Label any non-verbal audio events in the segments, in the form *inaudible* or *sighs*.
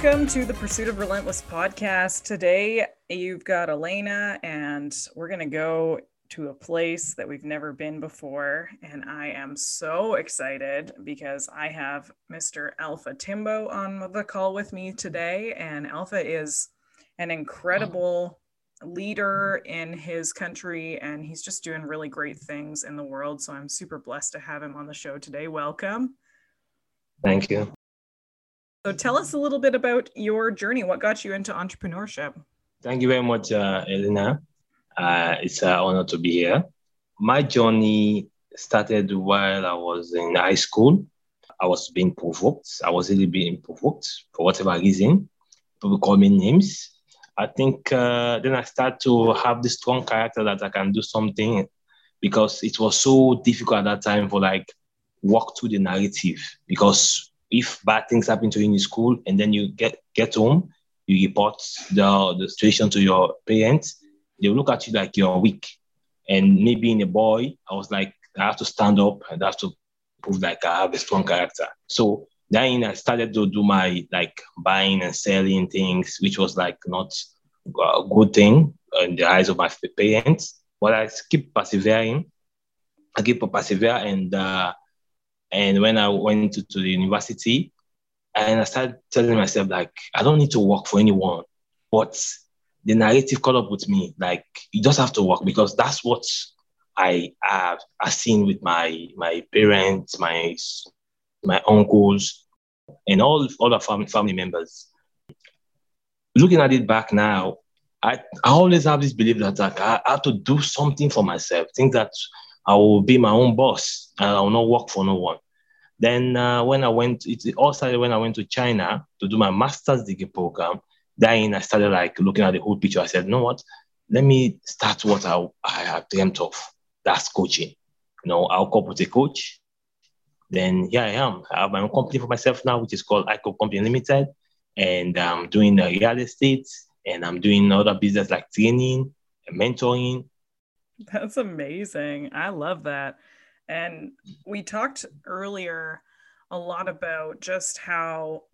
Welcome to the Pursuit of Relentless podcast. Today, you've got Elena, and we're going to go to a place that we've never been before. And I am so excited because I have Mr. Alpha Timbo on the call with me today. And Alpha is an incredible leader in his country, and he's just doing really great things in the world. So I'm super blessed to have him on the show today. Welcome. Thank you. So tell us a little bit about your journey. What got you into entrepreneurship? Thank you very much, uh, Elena. Uh, it's an honor to be here. My journey started while I was in high school. I was being provoked. I was really being provoked for whatever reason. People call me names. I think uh, then I start to have this strong character that I can do something because it was so difficult at that time for like walk through the narrative because if bad things happen to you in school and then you get get home, you report the, the situation to your parents, they look at you like you're weak. And me being a boy, I was like, I have to stand up and I have to prove like I have a strong character. So then I started to do my like buying and selling things, which was like not a good thing in the eyes of my parents. But I keep persevering. I keep persevere and uh, and when I went to, to the university, and I started telling myself like I don't need to work for anyone, but the narrative caught up with me. Like you just have to work because that's what I have I've seen with my my parents, my my uncles, and all other family family members. Looking at it back now, I, I always have this belief that like, I have to do something for myself. Think that I will be my own boss and I will not work for no one. Then uh, when I went, it all started when I went to China to do my master's degree program. Then I started like looking at the whole picture. I said, you know what? Let me start what I, I have dreamt of. That's coaching. You know, I'll couple with a coach. Then here I am. I have my own company for myself now, which is called ICO Company Limited. And I'm doing uh, real estate and I'm doing other business like training and mentoring. That's amazing. I love that. And we talked earlier a lot about just how,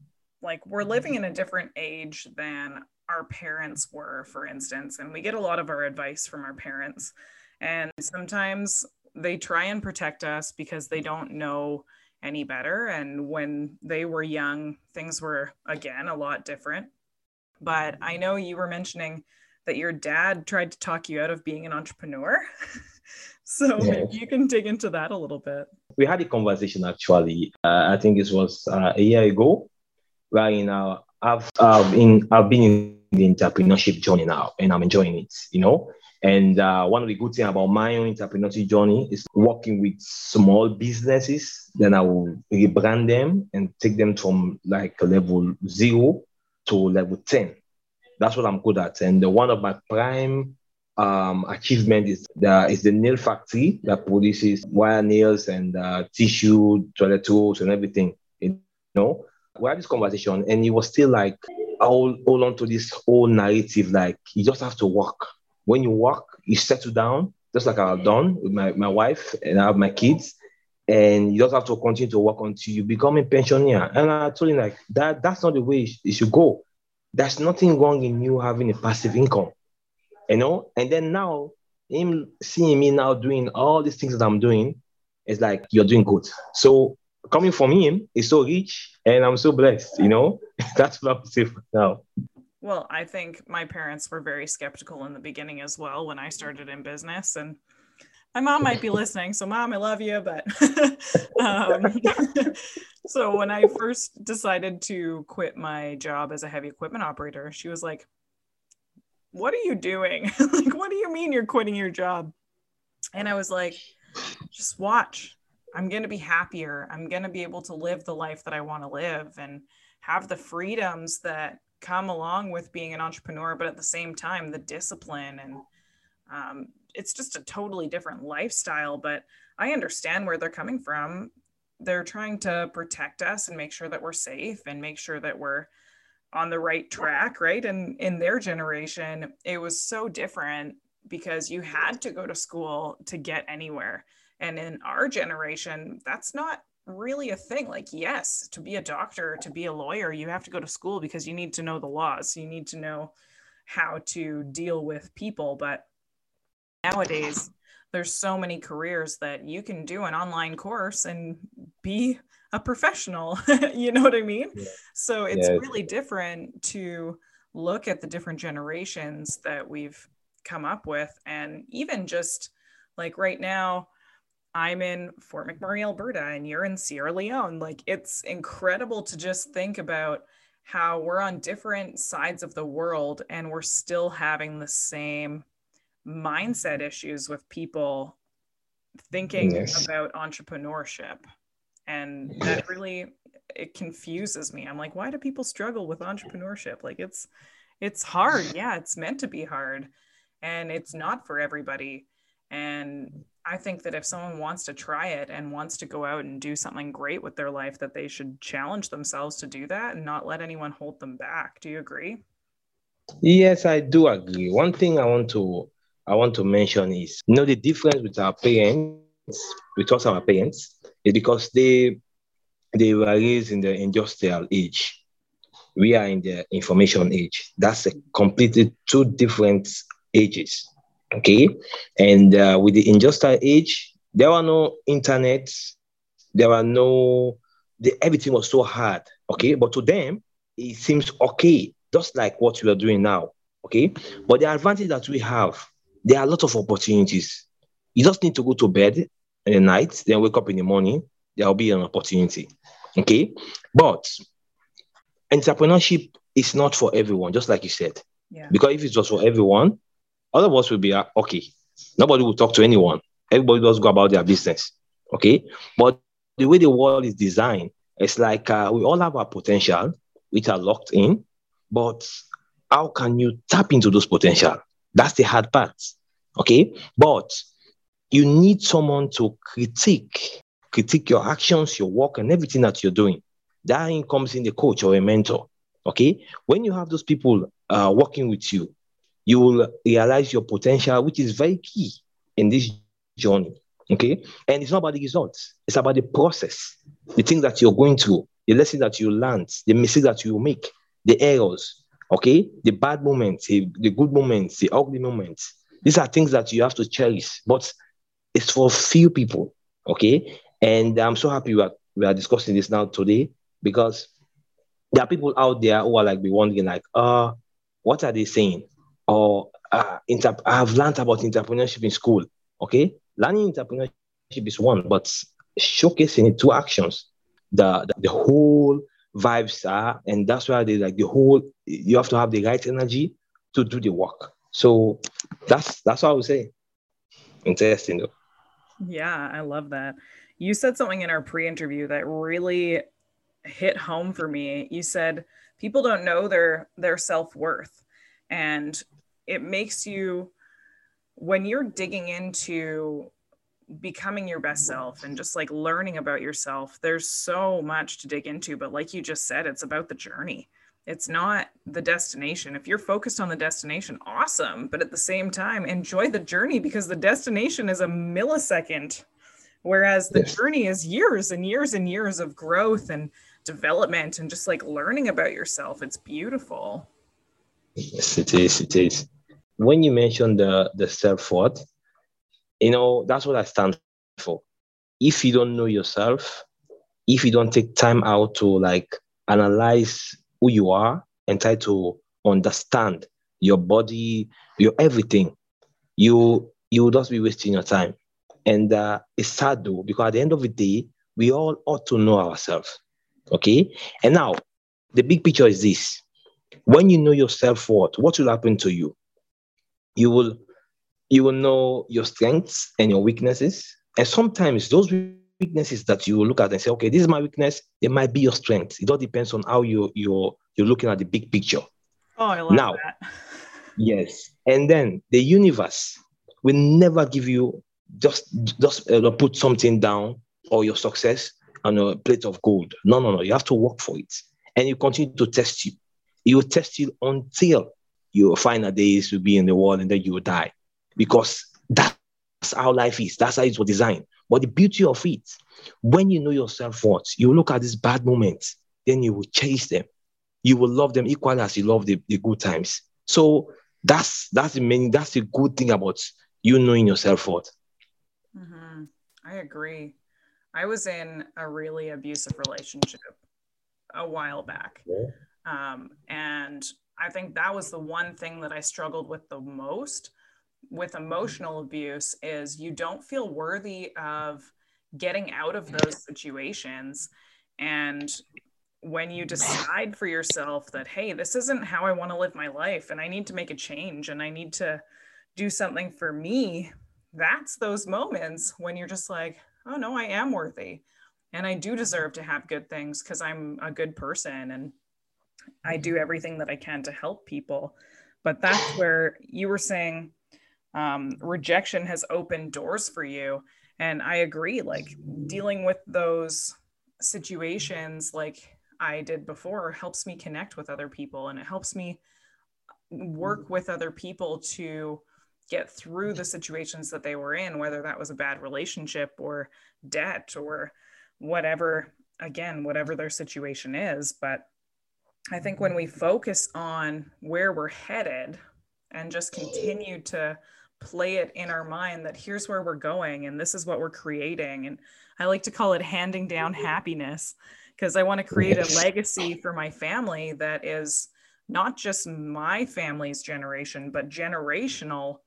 like, we're living in a different age than our parents were, for instance. And we get a lot of our advice from our parents. And sometimes they try and protect us because they don't know any better. And when they were young, things were, again, a lot different. But I know you were mentioning that your dad tried to talk you out of being an entrepreneur. *laughs* So yeah. maybe you can dig into that a little bit. We had a conversation actually. Uh, I think it was uh, a year ago, where you know I've I've been I've been in the entrepreneurship journey now, and I'm enjoying it. You know, and uh, one of the good things about my own entrepreneurship journey is working with small businesses. Then I will rebrand them and take them from like level zero to level 10. That's what I'm good at. And the, one of my prime um, achievement is the is the nail factory that produces wire nails and uh, tissue, toilet tools, and everything. You know, we had this conversation, and he was still like, I hold, hold on to this whole narrative. Like, you just have to work. When you work, you settle down, just like I've done with my, my wife and I have my kids. And you just have to continue to work until you become a pensioner. And I told him, like, that that's not the way it should go. There's nothing wrong in you having a passive income you know. And then now, him seeing me now doing all these things that I'm doing, is like you're doing good. So coming from him is so rich, and I'm so blessed. You know, *laughs* that's what I'm saying now. Well, I think my parents were very skeptical in the beginning as well when I started in business, and my mom might be listening. So, mom, I love you, but *laughs* um, *laughs* so when I first decided to quit my job as a heavy equipment operator, she was like, what are you doing? *laughs* like, what do you mean you're quitting your job? And I was like, just watch. I'm going to be happier. I'm going to be able to live the life that I want to live and have the freedoms that come along with being an entrepreneur, but at the same time, the discipline and um, it's just a totally different lifestyle. But I understand where they're coming from. They're trying to protect us and make sure that we're safe and make sure that we're on the right track, right? And in their generation, it was so different because you had to go to school to get anywhere. And in our generation, that's not really a thing. Like, yes, to be a doctor, to be a lawyer, you have to go to school because you need to know the laws. You need to know how to deal with people. But nowadays, there's so many careers that you can do an online course and be a professional. *laughs* you know what I mean? Yeah. So it's yeah. really different to look at the different generations that we've come up with. And even just like right now, I'm in Fort McMurray, Alberta, and you're in Sierra Leone. Like it's incredible to just think about how we're on different sides of the world and we're still having the same mindset issues with people thinking yes. about entrepreneurship. And that really it confuses me. I'm like, why do people struggle with entrepreneurship? Like it's it's hard. *sighs* Yeah, it's meant to be hard and it's not for everybody. And I think that if someone wants to try it and wants to go out and do something great with their life, that they should challenge themselves to do that and not let anyone hold them back. Do you agree? Yes, I do agree. One thing I want to I want to mention is you know the difference with our parents, with us our parents, is because they they were raised in the industrial age. We are in the information age. That's a completely two different ages. Okay. And uh, with the industrial age, there were no internet, there were no, the, everything was so hard. Okay. But to them, it seems okay, just like what we are doing now. Okay. But the advantage that we have, there are a lot of opportunities. You just need to go to bed in the night, then wake up in the morning, there will be an opportunity. Okay. But entrepreneurship is not for everyone, just like you said. Yeah. Because if it was for everyone, all of us will be uh, okay. Nobody will talk to anyone. Everybody does go about their business. Okay. But the way the world is designed, it's like uh, we all have our potential, which are locked in. But how can you tap into those potential? That's the hard part. Okay. But you need someone to critique, critique your actions, your work, and everything that you're doing. That comes in the coach or a mentor. Okay. When you have those people uh, working with you, you will realize your potential, which is very key in this journey. Okay. And it's not about the results, it's about the process, the things that you're going through, the lessons that you learn, the mistakes that you make, the errors, okay, the bad moments, the, the good moments, the ugly moments. These are things that you have to cherish, but it's for few people. Okay. And I'm so happy we are, we are discussing this now today because there are people out there who are like be wondering, like, uh, what are they saying? or uh, inter- I've learned about entrepreneurship in school. Okay, learning entrepreneurship is one, but showcasing it two actions, the, the, the whole vibes are, and that's why they like the whole. You have to have the right energy to do the work. So that's that's what I would say. Interesting though. Yeah, I love that. You said something in our pre-interview that really hit home for me. You said people don't know their their self-worth. And it makes you when you're digging into becoming your best self and just like learning about yourself there's so much to dig into but like you just said it's about the journey. It's not the destination. If you're focused on the destination awesome but at the same time enjoy the journey because the destination is a millisecond whereas the yes. journey is years and years and years of growth and development and just like learning about yourself. It's beautiful. Yes it is it is. When you mention the the self worth, you know that's what I stand for. If you don't know yourself, if you don't take time out to like analyze who you are and try to understand your body, your everything, you you will just be wasting your time. And uh, it's sad though, because at the end of the day, we all ought to know ourselves. Okay. And now the big picture is this when you know yourself what, what will happen to you? you will you will know your strengths and your weaknesses. And sometimes those weaknesses that you look at and say, okay, this is my weakness, it might be your strength. It all depends on how you you're you're looking at the big picture. Oh, I love now, that. *laughs* yes. And then the universe will never give you just just uh, put something down or your success on a plate of gold. No, no, no. You have to work for it. And you continue to test you. You will test you until your final days will be in the world and then you will die because that's how life is. That's how it was designed But the beauty of it, when you know yourself what, you look at these bad moments, then you will chase them. You will love them equally as you love the, the good times. So that's that's the main that's the good thing about you knowing yourself what. Mm-hmm. I agree. I was in a really abusive relationship a while back. Yeah. Um, and I think that was the one thing that I struggled with the most with emotional abuse is you don't feel worthy of getting out of those situations. And when you decide for yourself that hey this isn't how i want to live my life and i need to make a change and i need to do something for me that's those moments when you're just like oh no i am worthy. And i do deserve to have good things because i'm a good person and i do everything that i can to help people. But that's where you were saying um, rejection has opened doors for you. And i agree like dealing with those situations like i did before helps me connect with other people and it helps me work with other people to get through the situations that they were in whether that was a bad relationship or debt or whatever again whatever their situation is. But i think when we focus on where we're headed and just continue to play it in our mind that here's where we're going and this is what we're creating. And I like to call it handing down mm-hmm. happiness because I want to create a legacy for my family that is not just my family's generation, but generational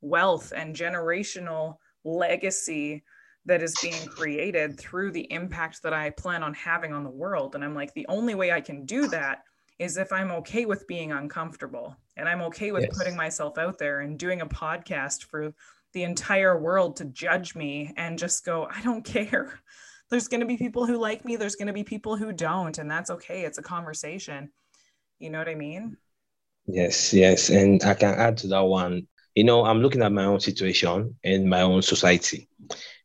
wealth and generational legacy that is being created through the impact that I plan on having on the world. And I'm like, the only way I can do that is if I'm okay with being uncomfortable and I'm okay with yes. putting myself out there and doing a podcast for the entire world to judge me and just go, I don't care. *laughs* There's going to be people who like me, there's going to be people who don't, and that's okay. It's a conversation. You know what I mean? Yes, yes. And I can add to that one. You know, I'm looking at my own situation and my own society.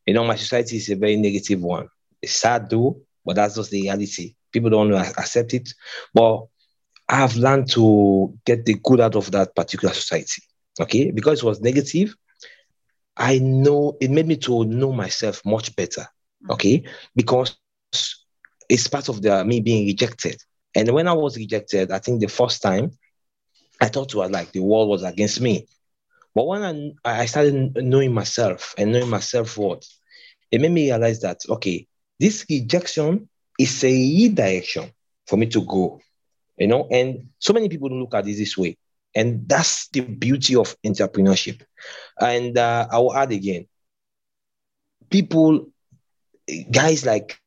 You know, my society is a very negative one. It's sad though, but that's just the reality. People don't accept it. But I've learned to get the good out of that particular society. Okay, because it was negative, I know it made me to know myself much better. Mm. Okay, because it's part of the me being rejected. And when I was rejected, I think the first time I thought was like the world was against me. But when I, I started knowing myself and knowing myself what, it made me realize that okay, this rejection is a redirection for me to go you know and so many people look at it this way. And that's the beauty of entrepreneurship. And uh, i will add again people guys like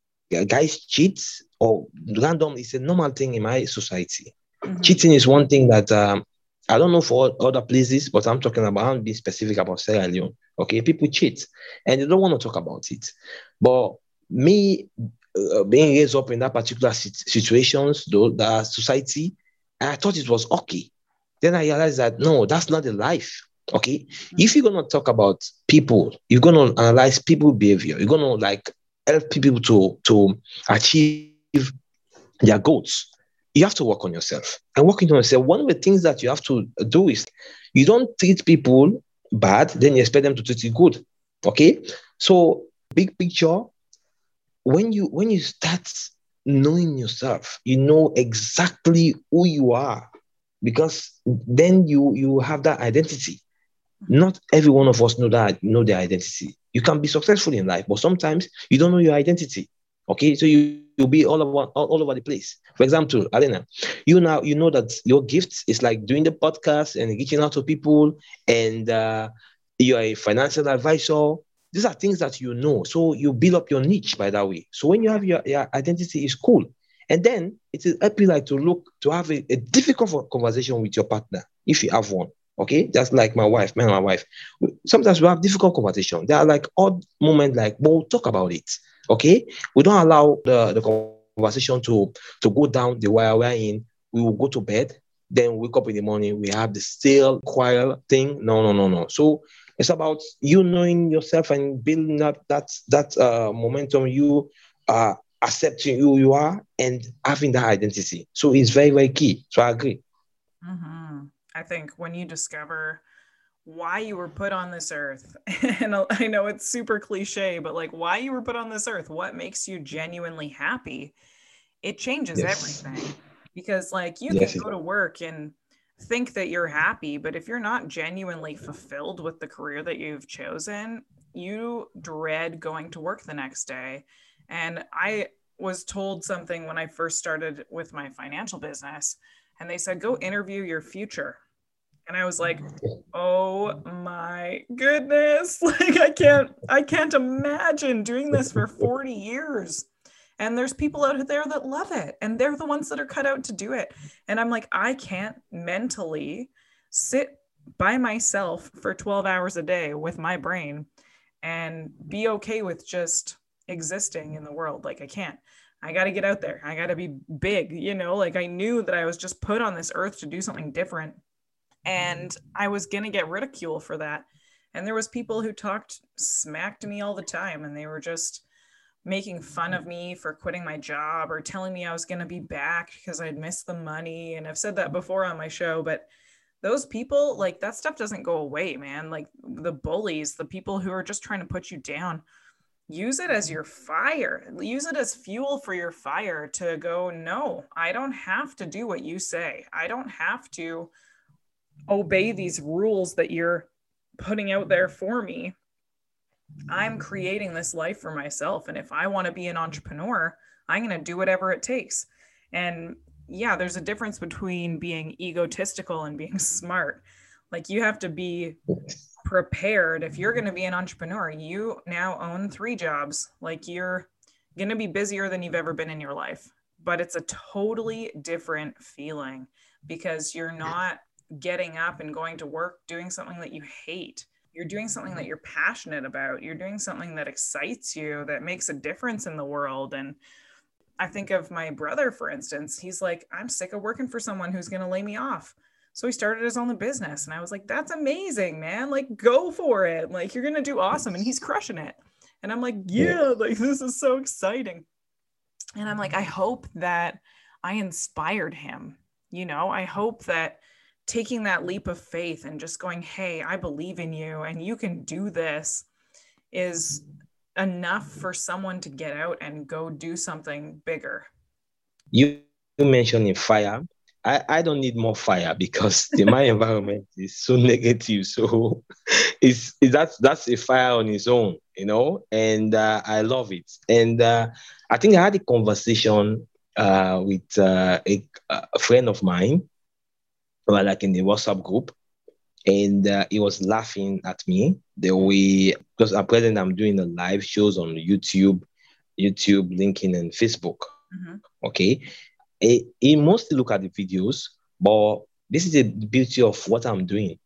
guys cheat or random is a normal thing in my society. Mm-hmm. cheating is one thing that um, i don't know for other places but i'm talking about i'm being specific about sierra leone okay? People cheat and they don't want to talk about it. But me uh, being raised up in that particular situations, though the society, I thought it was okay. Then I realized that no, that's not the life. Okay, mm-hmm. if you're gonna talk about people, you're gonna analyze people behavior. You're gonna like help people to to achieve their goals. You have to work on yourself and working on yourself. One of the things that you have to do is you don't treat people bad, then you expect them to treat you good. Okay, so big picture, when you when you start knowing yourself, you know exactly who you are, because then you you have that identity. Not every one of us know that know their identity. You can be successful in life, but sometimes you don't know your identity. Okay, so you you'll be all over all, all over the place. For example, Alena, you now you know that your gift is like doing the podcast and reaching out to people, and uh, you're a financial advisor these are things that you know. So you build up your niche by that way. So when you have your, your identity is cool. And then it is happy like to look to have a, a difficult conversation with your partner if you have one. Okay, just like my wife, me and my wife. Sometimes we have difficult conversation. There are like odd moments, like but we'll talk about it. Okay, we don't allow the, the conversation to to go down the wire we're in. We will go to bed, then wake up in the morning. We have the still quiet thing. No, no, no, no. So it's about you knowing yourself and building up that that uh, momentum. You are accepting who you are and having that identity. So it's very very key. So I agree. Mm-hmm. I think when you discover why you were put on this earth. *laughs* And I know it's super cliche, but like why you were put on this earth, what makes you genuinely happy, it changes yes. everything. Because like you yes. can go to work and think that you're happy, but if you're not genuinely fulfilled with the career that you've chosen, you dread going to work the next day. And I was told something when I first started with my financial business, and they said, go interview your future. And I was like, oh my goodness. *laughs* Like I can't, I can't imagine doing this for 40 years. And there's people out there that love it. And they're the ones that are cut out to do it. And I'm like, I can't mentally sit by myself for 12 hours a day with my brain and be okay with just existing in the world. Like I can't. I got to get out there. I got to be big, you know, like I knew that I was just put on this earth to do something different. And I was going to get ridicule for that. And there was people who talked smack to me all the time and they were just making fun of mm. me for quitting my job or telling me I was going to be back because I'd missed the money. And I've said that before on my show, but those people, like that stuff doesn't go away, man. Like the bullies, the people who are just trying to put you down, use it as mm-hmm. your fire. Use it as fuel for your fire to go, no, I don't have to do what you say. I don't have to obey these rules that you're putting out there for me. I'm creating this life for myself. And if I want to be an entrepreneur, I'm going to do whatever it takes. And yeah, there's a difference between being egotistical and being *laughs* smart. Like you have to be prepared. If you're going to be an entrepreneur, you now own three jobs. Like you're going to be busier than you've ever been in your life. But it's a totally different feeling because you're not getting up and going to work doing something that you hate. You're doing something that you're passionate about. You're doing something that excites you, that makes a difference in the world. And I think of my brother, for instance, he's like, I'm sick of working for someone who's going to lay me off. So he started his own business. And I was like, that's amazing, man. Like, go for it. Like, you're going to do awesome. And he's crushing it. And I'm like, yeah, like, this is so exciting. And I'm like, I hope that I inspired him. You know, I hope that taking that leap of faith and just going, hey, I believe in you and you can do this is enough for someone to get out and go do something bigger? You, mentioned fire. I, I don't need more fire because the, *laughs* my environment is so negative. So *laughs* it's, it's that's that's a fire on its own, you know, and uh, I love it. And uh, I think I had a conversation uh, with uh, a, a friend of mine, like in the WhatsApp group, and uh, he was laughing at me the way because at present I'm doing the live shows on YouTube, YouTube, LinkedIn, and Facebook. Mm-hmm. Okay, he, he mostly look at the videos, but this is the beauty of what I'm doing.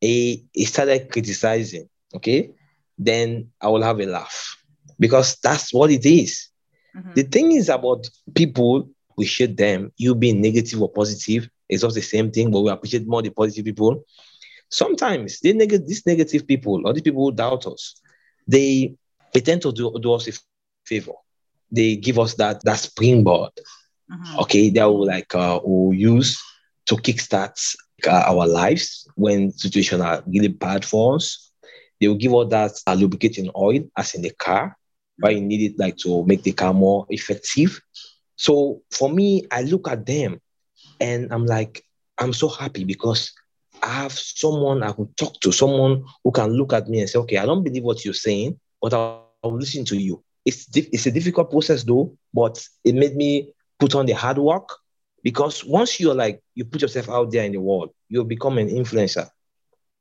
He, he started criticizing. Okay, then I will have a laugh because that's what it is. Mm-hmm. The thing is about people, we share them. You being negative or positive, it's all the same thing, but we appreciate more the positive people sometimes they neg- these negative people or the people who doubt us, they, they tend to do, do us a favor. They give us that that springboard. Mm-hmm. Okay, that will like uh, will use to kickstart uh, our lives when situations are really bad for us. They will give us that uh, lubricating oil, as in the car, where you need it like to make the car more effective. So for me, I look at them and I'm like, I'm so happy because I have someone I can talk to, someone who can look at me and say, okay, I don't believe what you're saying, but I'll, I'll listen to you. It's, it's a difficult process though, but it made me put on the hard work because once you're like, you put yourself out there in the world, you'll become an influencer.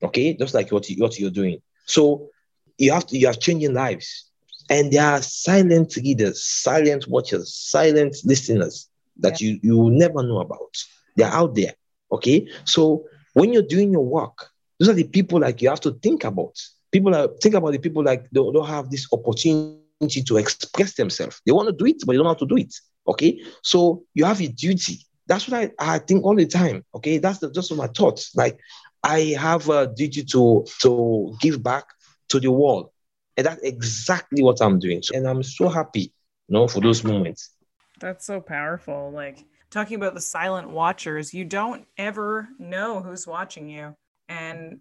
Okay. Just like what, you, what you're doing. So you have to, you are changing lives. And there are silent readers, silent watchers, silent listeners that yeah. you, you never know about. They're out there. Okay. So when you're doing your work, those are the people like you have to think about. People are think about the people like they don't have this opportunity to express themselves. They want to do it, but they don't know how to do it. Okay. So you have a duty. That's what I, I think all the time. Okay. That's the, just my thoughts. Like I have a duty to to give back to the world. And that's exactly what I'm doing. And I'm so happy, you know, for those moments. That's so powerful. Like talking about the silent watchers, you don't ever know who's watching you. And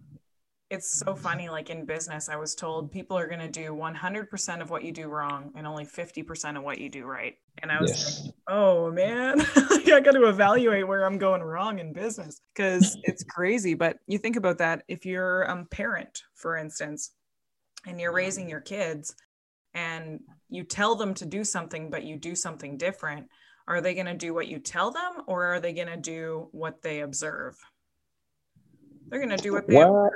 it's so funny. Like in business, I was told people are going to do 100% of what you do wrong and only 50% of what you do right. And I was yes. like, oh man, *laughs* I got to evaluate where I'm going wrong in business because it's crazy. But you think about that if you're a parent, for instance, and you're raising your kids and you tell them to do something, but you do something different, are they going to do what you tell them or are they going to do what they observe? They're going to do what they observe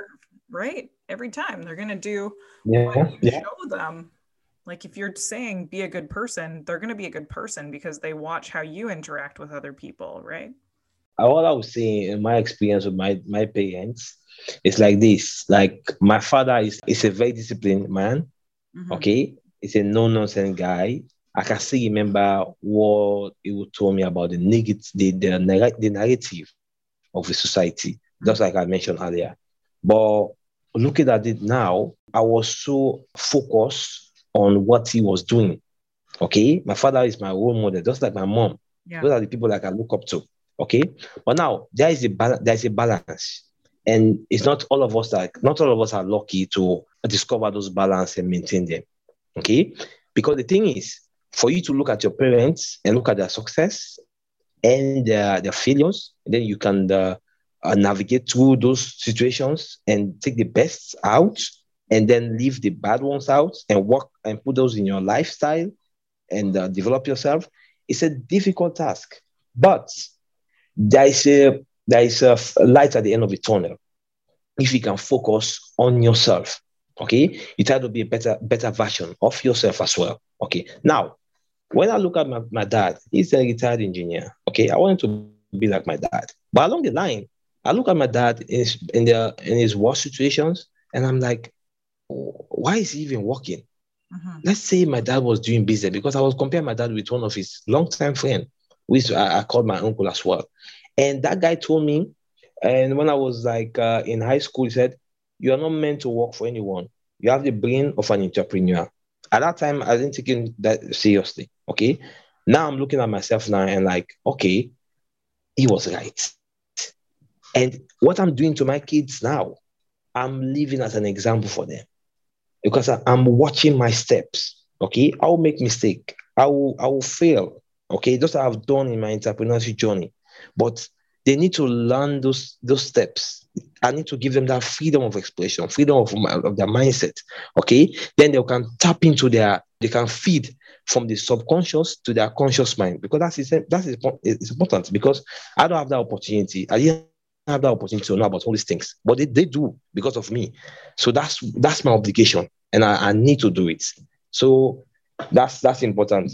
right? Every time they're going to do yeah, yeah. show them. Like if you're saying be a good person, they're going to be a good person because they watch how you interact with other people, right? All I was saying in my experience with my my parents, it's like this. Like my father is is a very disciplined man. Mm-hmm. Okay, he's a no nonsense guy. I can still remember what he would tell me about the negative, the, the, the narrative of the society, just like I mentioned earlier. But looking at it now, I was so focused on what he was doing. Okay. My father is my role model, just like my mom. Yeah. Those are the people that I look up to. Okay. But now there is a balance, there's a balance. And it's not all of us that not all of us are lucky to discover those balance and maintain them. Okay. Because the thing is, for you to look at your parents and look at their success and uh, their failures, then you can uh, uh, navigate through those situations and take the best out and then leave the bad ones out and work and put those in your lifestyle and uh, develop yourself it's a difficult task but there is a there is a light at the end of the tunnel if you can focus on yourself okay you try to be a better better version of yourself as well okay now when i look at my, my dad he's a retired engineer okay i wanted to be like my dad but along the line I look at my dad in his, in the in his work situations, and I'm like, why is he even working? Mm-hmm. Let's say my dad was doing business because I was comparing my dad with one of his longtime friend, which I, I called my uncle as well. And that guy told me, and when I was like uh, in high school, he said, "You are not meant to work for anyone. You have the brain of an entrepreneur." At that time, I didn't take that seriously. Okay, now I'm looking at myself now and like, okay, he was right and what I'm doing to my kids now, I'm living as an example for them because I'm watching my steps. Okay, I will make mistake. I will I will fail. Okay, that's what I've done in my entrepreneurship journey. But they need to learn those those steps. I need to give them that freedom of expression, freedom of, of their mindset. Okay, then they can tap into their they can feed from the subconscious to their conscious mind because that's that's is important because I don't have that opportunity. I didn't have that opportunity to know about all these things, but they, they do because of me. So that's that's my obligation, and I, I need to do it. So that's that's important.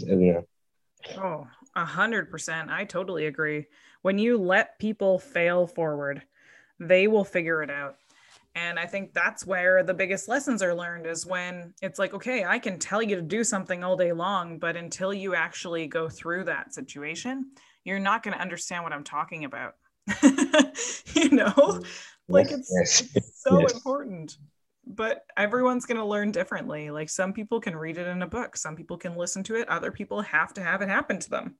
Oh, a hundred percent. I totally agree. When you let people fail forward, they will figure it out. And I think that's where the biggest lessons are learned is when it's like, okay, I can tell you to do something all day long, but until you actually go through that situation, you're not going to understand what I'm talking about. *laughs* you know mm. like it's, yes. it's so yes. important but everyone's going to learn differently like some people can read it in a book some people can listen to it other people have to have it happen to them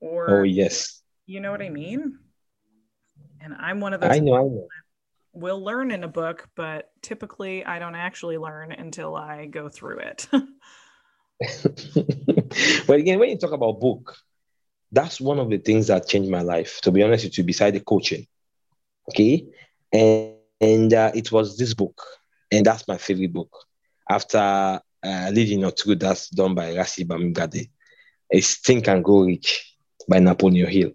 or oh yes you know what i mean and i'm one of those i know i know will learn in a book but typically i don't actually learn until i go through it *laughs* but again when you talk about book that's one of the things that changed my life, to be honest with you, beside the coaching. Okay. And, and uh, it was this book, and that's my favorite book. After uh, Leading Your Truth, that's done by Rassi Bamigade. It's Think and Grow Rich by Napoleon Hill.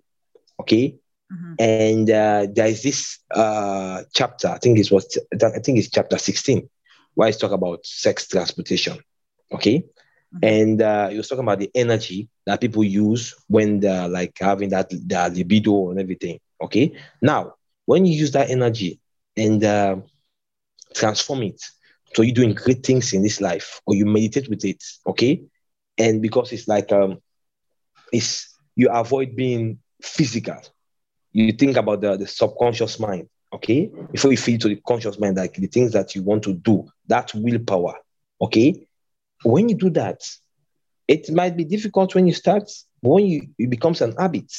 Okay. Mm-hmm. And uh, there is this uh, chapter, I think it was, I think it's chapter 16, where it's talk about sex transmutation. Okay. Mm-hmm. And uh, he was talking about the energy that people use when they're like having that, that libido and everything. Okay. Now, when you use that energy and uh, transform it, so you're doing great things in this life, or you meditate with it, okay? And because it's like um, it's you avoid being physical. You think about the, the subconscious mind, okay? Before you feed to the conscious mind, like the things that you want to do, that willpower, okay? when you do that, it might be difficult when you start, but when you, it becomes an habit,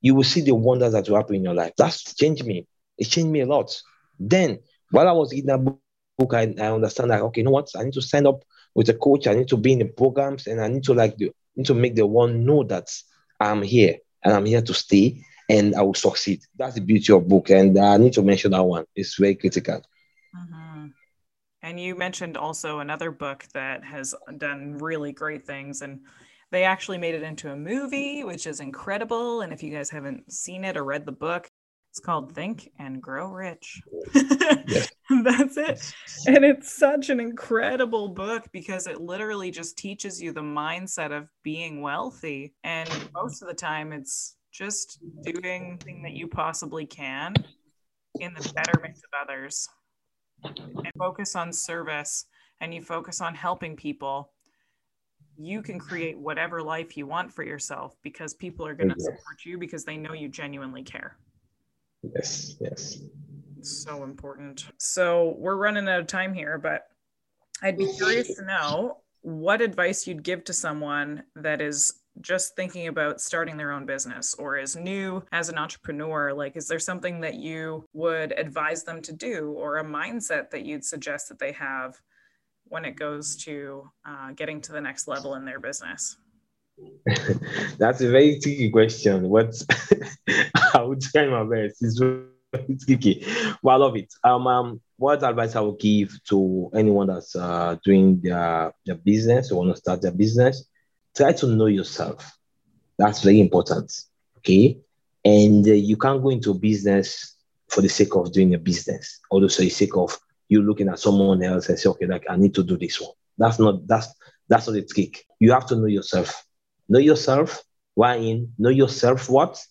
you will see the wonders that will happen in your life. That's changed me. It changed me a lot. Then While I was reading that book, I, I understand that okay, you know what? I need to sign up with a coach. I need to be in the programs, and I need to like the, need to make the one know that I'm here and I'm here to stay and I will succeed. That's the beauty of book, and I need to mention that one. It's very critical. Mm-hmm. And you mentioned also another book that has done really great things, and they actually made it into a movie, which is incredible. And if you guys haven't seen it or read the book, it's called Think and Grow Rich. *laughs* That's it. And it's such an incredible book because it literally just teaches you the mindset of being wealthy. And most of the time, it's just doing thing that you possibly can in the betterment of others and focus on service and you focus on helping people you can create whatever life you want for yourself because people are going to yes. support you because they know you genuinely care yes yes. So important. So we're running out of time here but i'd be curious to know what advice you'd give to someone that is just thinking about starting their own business or is new as an entrepreneur. Like is there something that you would advise them to do or a mindset that you'd suggest that they have when it goes to uh, getting to the next level in their business that's a very tricky question what *laughs* i would try my best it's very tricky well i love it um, um what advice i would give to anyone that's uh, doing their, their business or want to start their business try to know yourself. That's very important. Okay. And uh, you can't go into business for the sake of doing a business, or for the sake of you looking at someone else and say, okay, like I need to do this one. That's not that's that's not the trick. You have to know yourself. Know yourself. Why in know yourself what?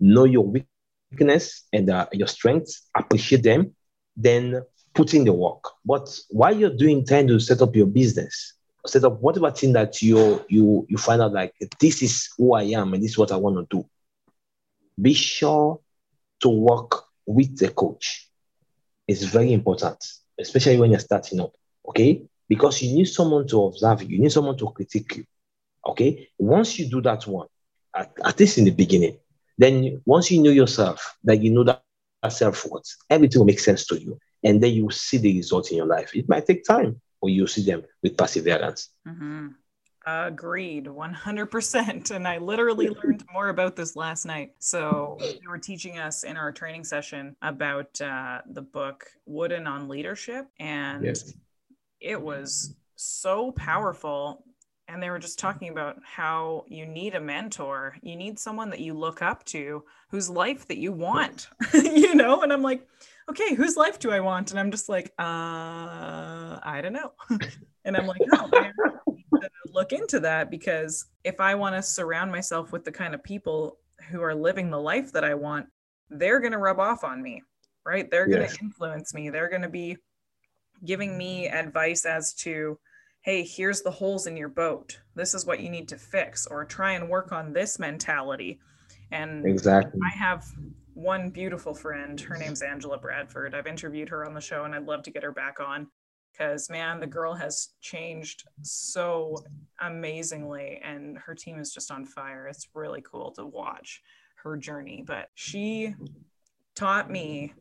Know your weakness and uh, your strengths. Appreciate them. Then put in the work. But while you're doing trying to set up your business, set up whatever thing that you you you find out like this is who I am and this is what I want to do. Be sure to work with the coach. It's very important, especially when you're starting up. Okay, because you need someone to observe you. You need someone to critique you. Okay, once you do that one, at, at least in the beginning, then once you know yourself, that you know that self worth, everything will make sense to you, and then you see the results in your life. It might take time, but you'll see them with perseverance. Mm-hmm. Agreed, 100%. And I literally learned more about this last night. So, you were teaching us in our training session about uh, the book Wooden on Leadership. And yes. it was so powerful. And they were just talking about how you need a mentor. You need someone that you look up to whose life that you want, *laughs* you know? And I'm like, okay, whose life do I want? And I'm just like, uh, I don't know. *laughs* and I'm like, oh, man, look into that because if I want to surround myself with the kind of people who are living the life that I want, they're going to rub off on me, right? They're going to yes. influence me. They're going to be giving me advice as to, hey, here's the holes in your boat. This is what you need to fix, or try and work on this mentality. And exactly, I have one beautiful friend. Her name's Angela Bradford. I've interviewed her on the show and I'd love to get her back on because, man, the girl has changed so amazingly and her team is just on fire. It's really cool to watch her journey. But she taught me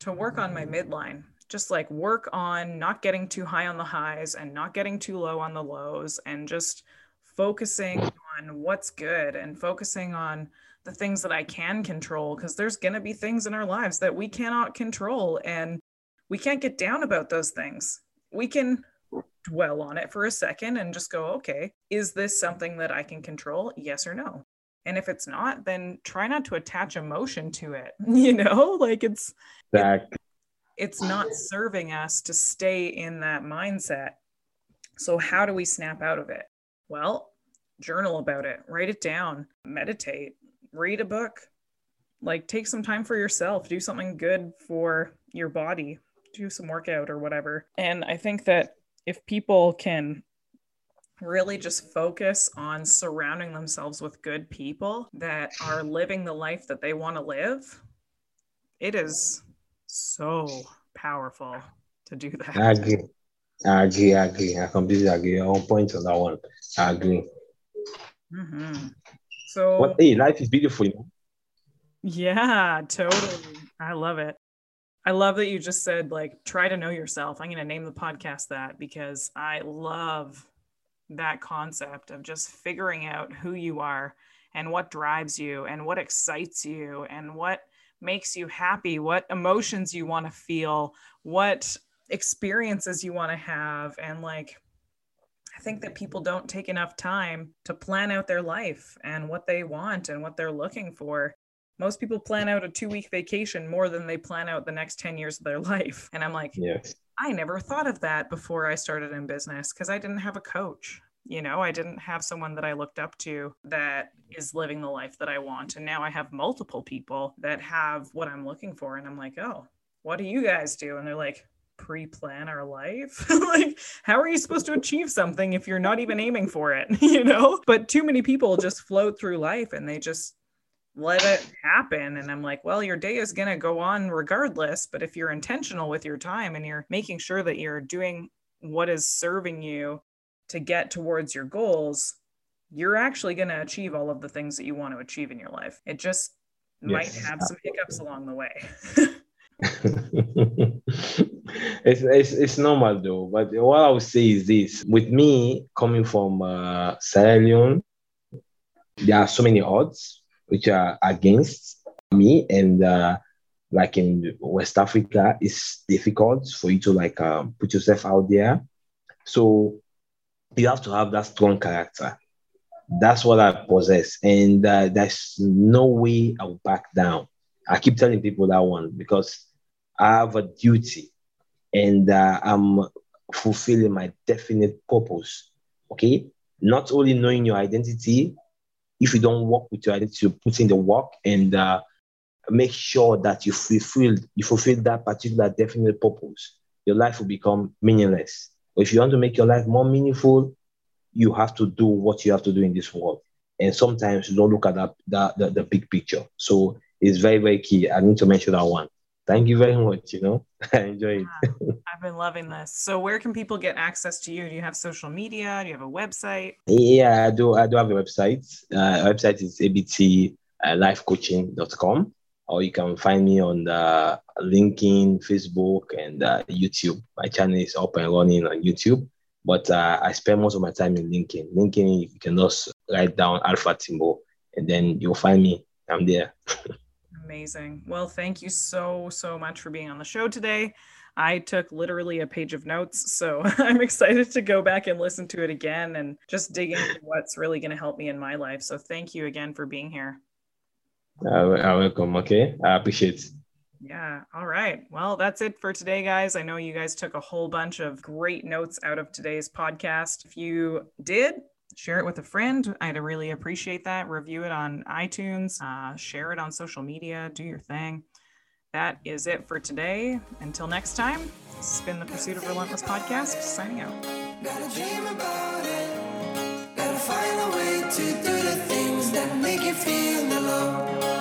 to work on my midline just like work on not getting too high on the highs and not getting too low on the lows and just focusing on what's good and focusing on the things that I can control because there's going to be things in our lives that we cannot control and we can't get down about those things. We can dwell on it for a second and just go, okay, is this something that I can control? Yes or no? And if it's not, then try not to attach emotion to it. *laughs* You know, like it's it, it's not serving us to stay in that mindset. So how do we snap out of it? Well, journal about it, write it down, meditate, read a book like take some time for yourself do something good for your body do some workout or whatever and i think that if people can really just focus on surrounding themselves with good people that are living the life that they want to live it is so powerful to do that i agree i agree i agree i completely agree on point on that one i agree mm-hmm. So what hey, life is beautiful, you know? Yeah, totally. I love it. I love that you just said, like, try to know yourself. I'm going to name the podcast that because I love that concept of just figuring out who you are and what drives you and what excites you and what makes you happy, what emotions you want to feel, what experiences you want to have. And like, I think that people don't take enough time to plan out their life and what they want and what they're looking for. Most people plan out a two week vacation more than they plan out the next 10 years of their *laughs* life. And I'm like, yes. I never thought of that before I started in business because I didn't have a coach you know i didn't have someone that i looked up to that is living the life that i want. And now i have multiple people that have what i'm looking for. And i'm like oh what do you guys do? And they're like pre-plan our life? *laughs* Like how are you supposed to achieve something if you're not even aiming for it *laughs* you know? But too many people just float through life and they just let it happen. And i'm like well your day is going to go on regardless. But if you're intentional with your time and you're making sure that you're doing what is serving you to get towards your goals, you're actually going to achieve all of the things that you want to achieve in your life. It just yes. might have some hiccups along the way. *laughs* it's, it's, it's normal though. But what I would say is this with me coming from uh, Sierra Leone, there are so many odds which are against me. And uh, like in West Africa, it's difficult for you to like um, put yourself out there. So you have to have that strong character. That's what I possess. And uh, there's no way I'll back down. I keep telling people that one because I have a duty and uh, I'm fulfilling my definite purpose. Okay. Not only knowing your identity, if you don't work with your identity, you put in the work and uh, make sure that you fulfill you fulfill that particular definite purpose. Your life will become meaningless. If you want to make your life more meaningful, you have to do what you have to do in this world. And sometimes you don't look at that, that the, the big picture. So it's very, very key. I need to mention that one. Thank you very much. You know, *laughs* I enjoy it. I've been loving this. So where can people get access to you? Do you have social media? Do you have a website? Yeah, I do. I do have a website. Uh, website is abtlifecoaching.com or you can find me on the LinkedIn, Facebook, and uh, YouTube. My channel is up and running on YouTube, but uh, I spend most of my time in LinkedIn. LinkedIn, you can just write down Alpha Timbo, and then you'll find me. I'm there. *laughs* Amazing. Well, thank you so, so much for being on the show today. I took literally a page of notes, so *laughs* I'm excited to go back and listen to it again and just dig into what's really going to help me in my life. So, thank you again for being here. Uh, welcome. Okay. I appreciate. Yeah. All right. Well, that's it for today, guys. I know you guys took a whole bunch of great notes out of today's podcast. If you did, share it with a friend. I'd really appreciate that. Review it on iTunes, uh, share it on social media, do your thing. That is it for today. Until next time, this has been the Pursuit of Relentless podcast, signing out. That make you feel alone.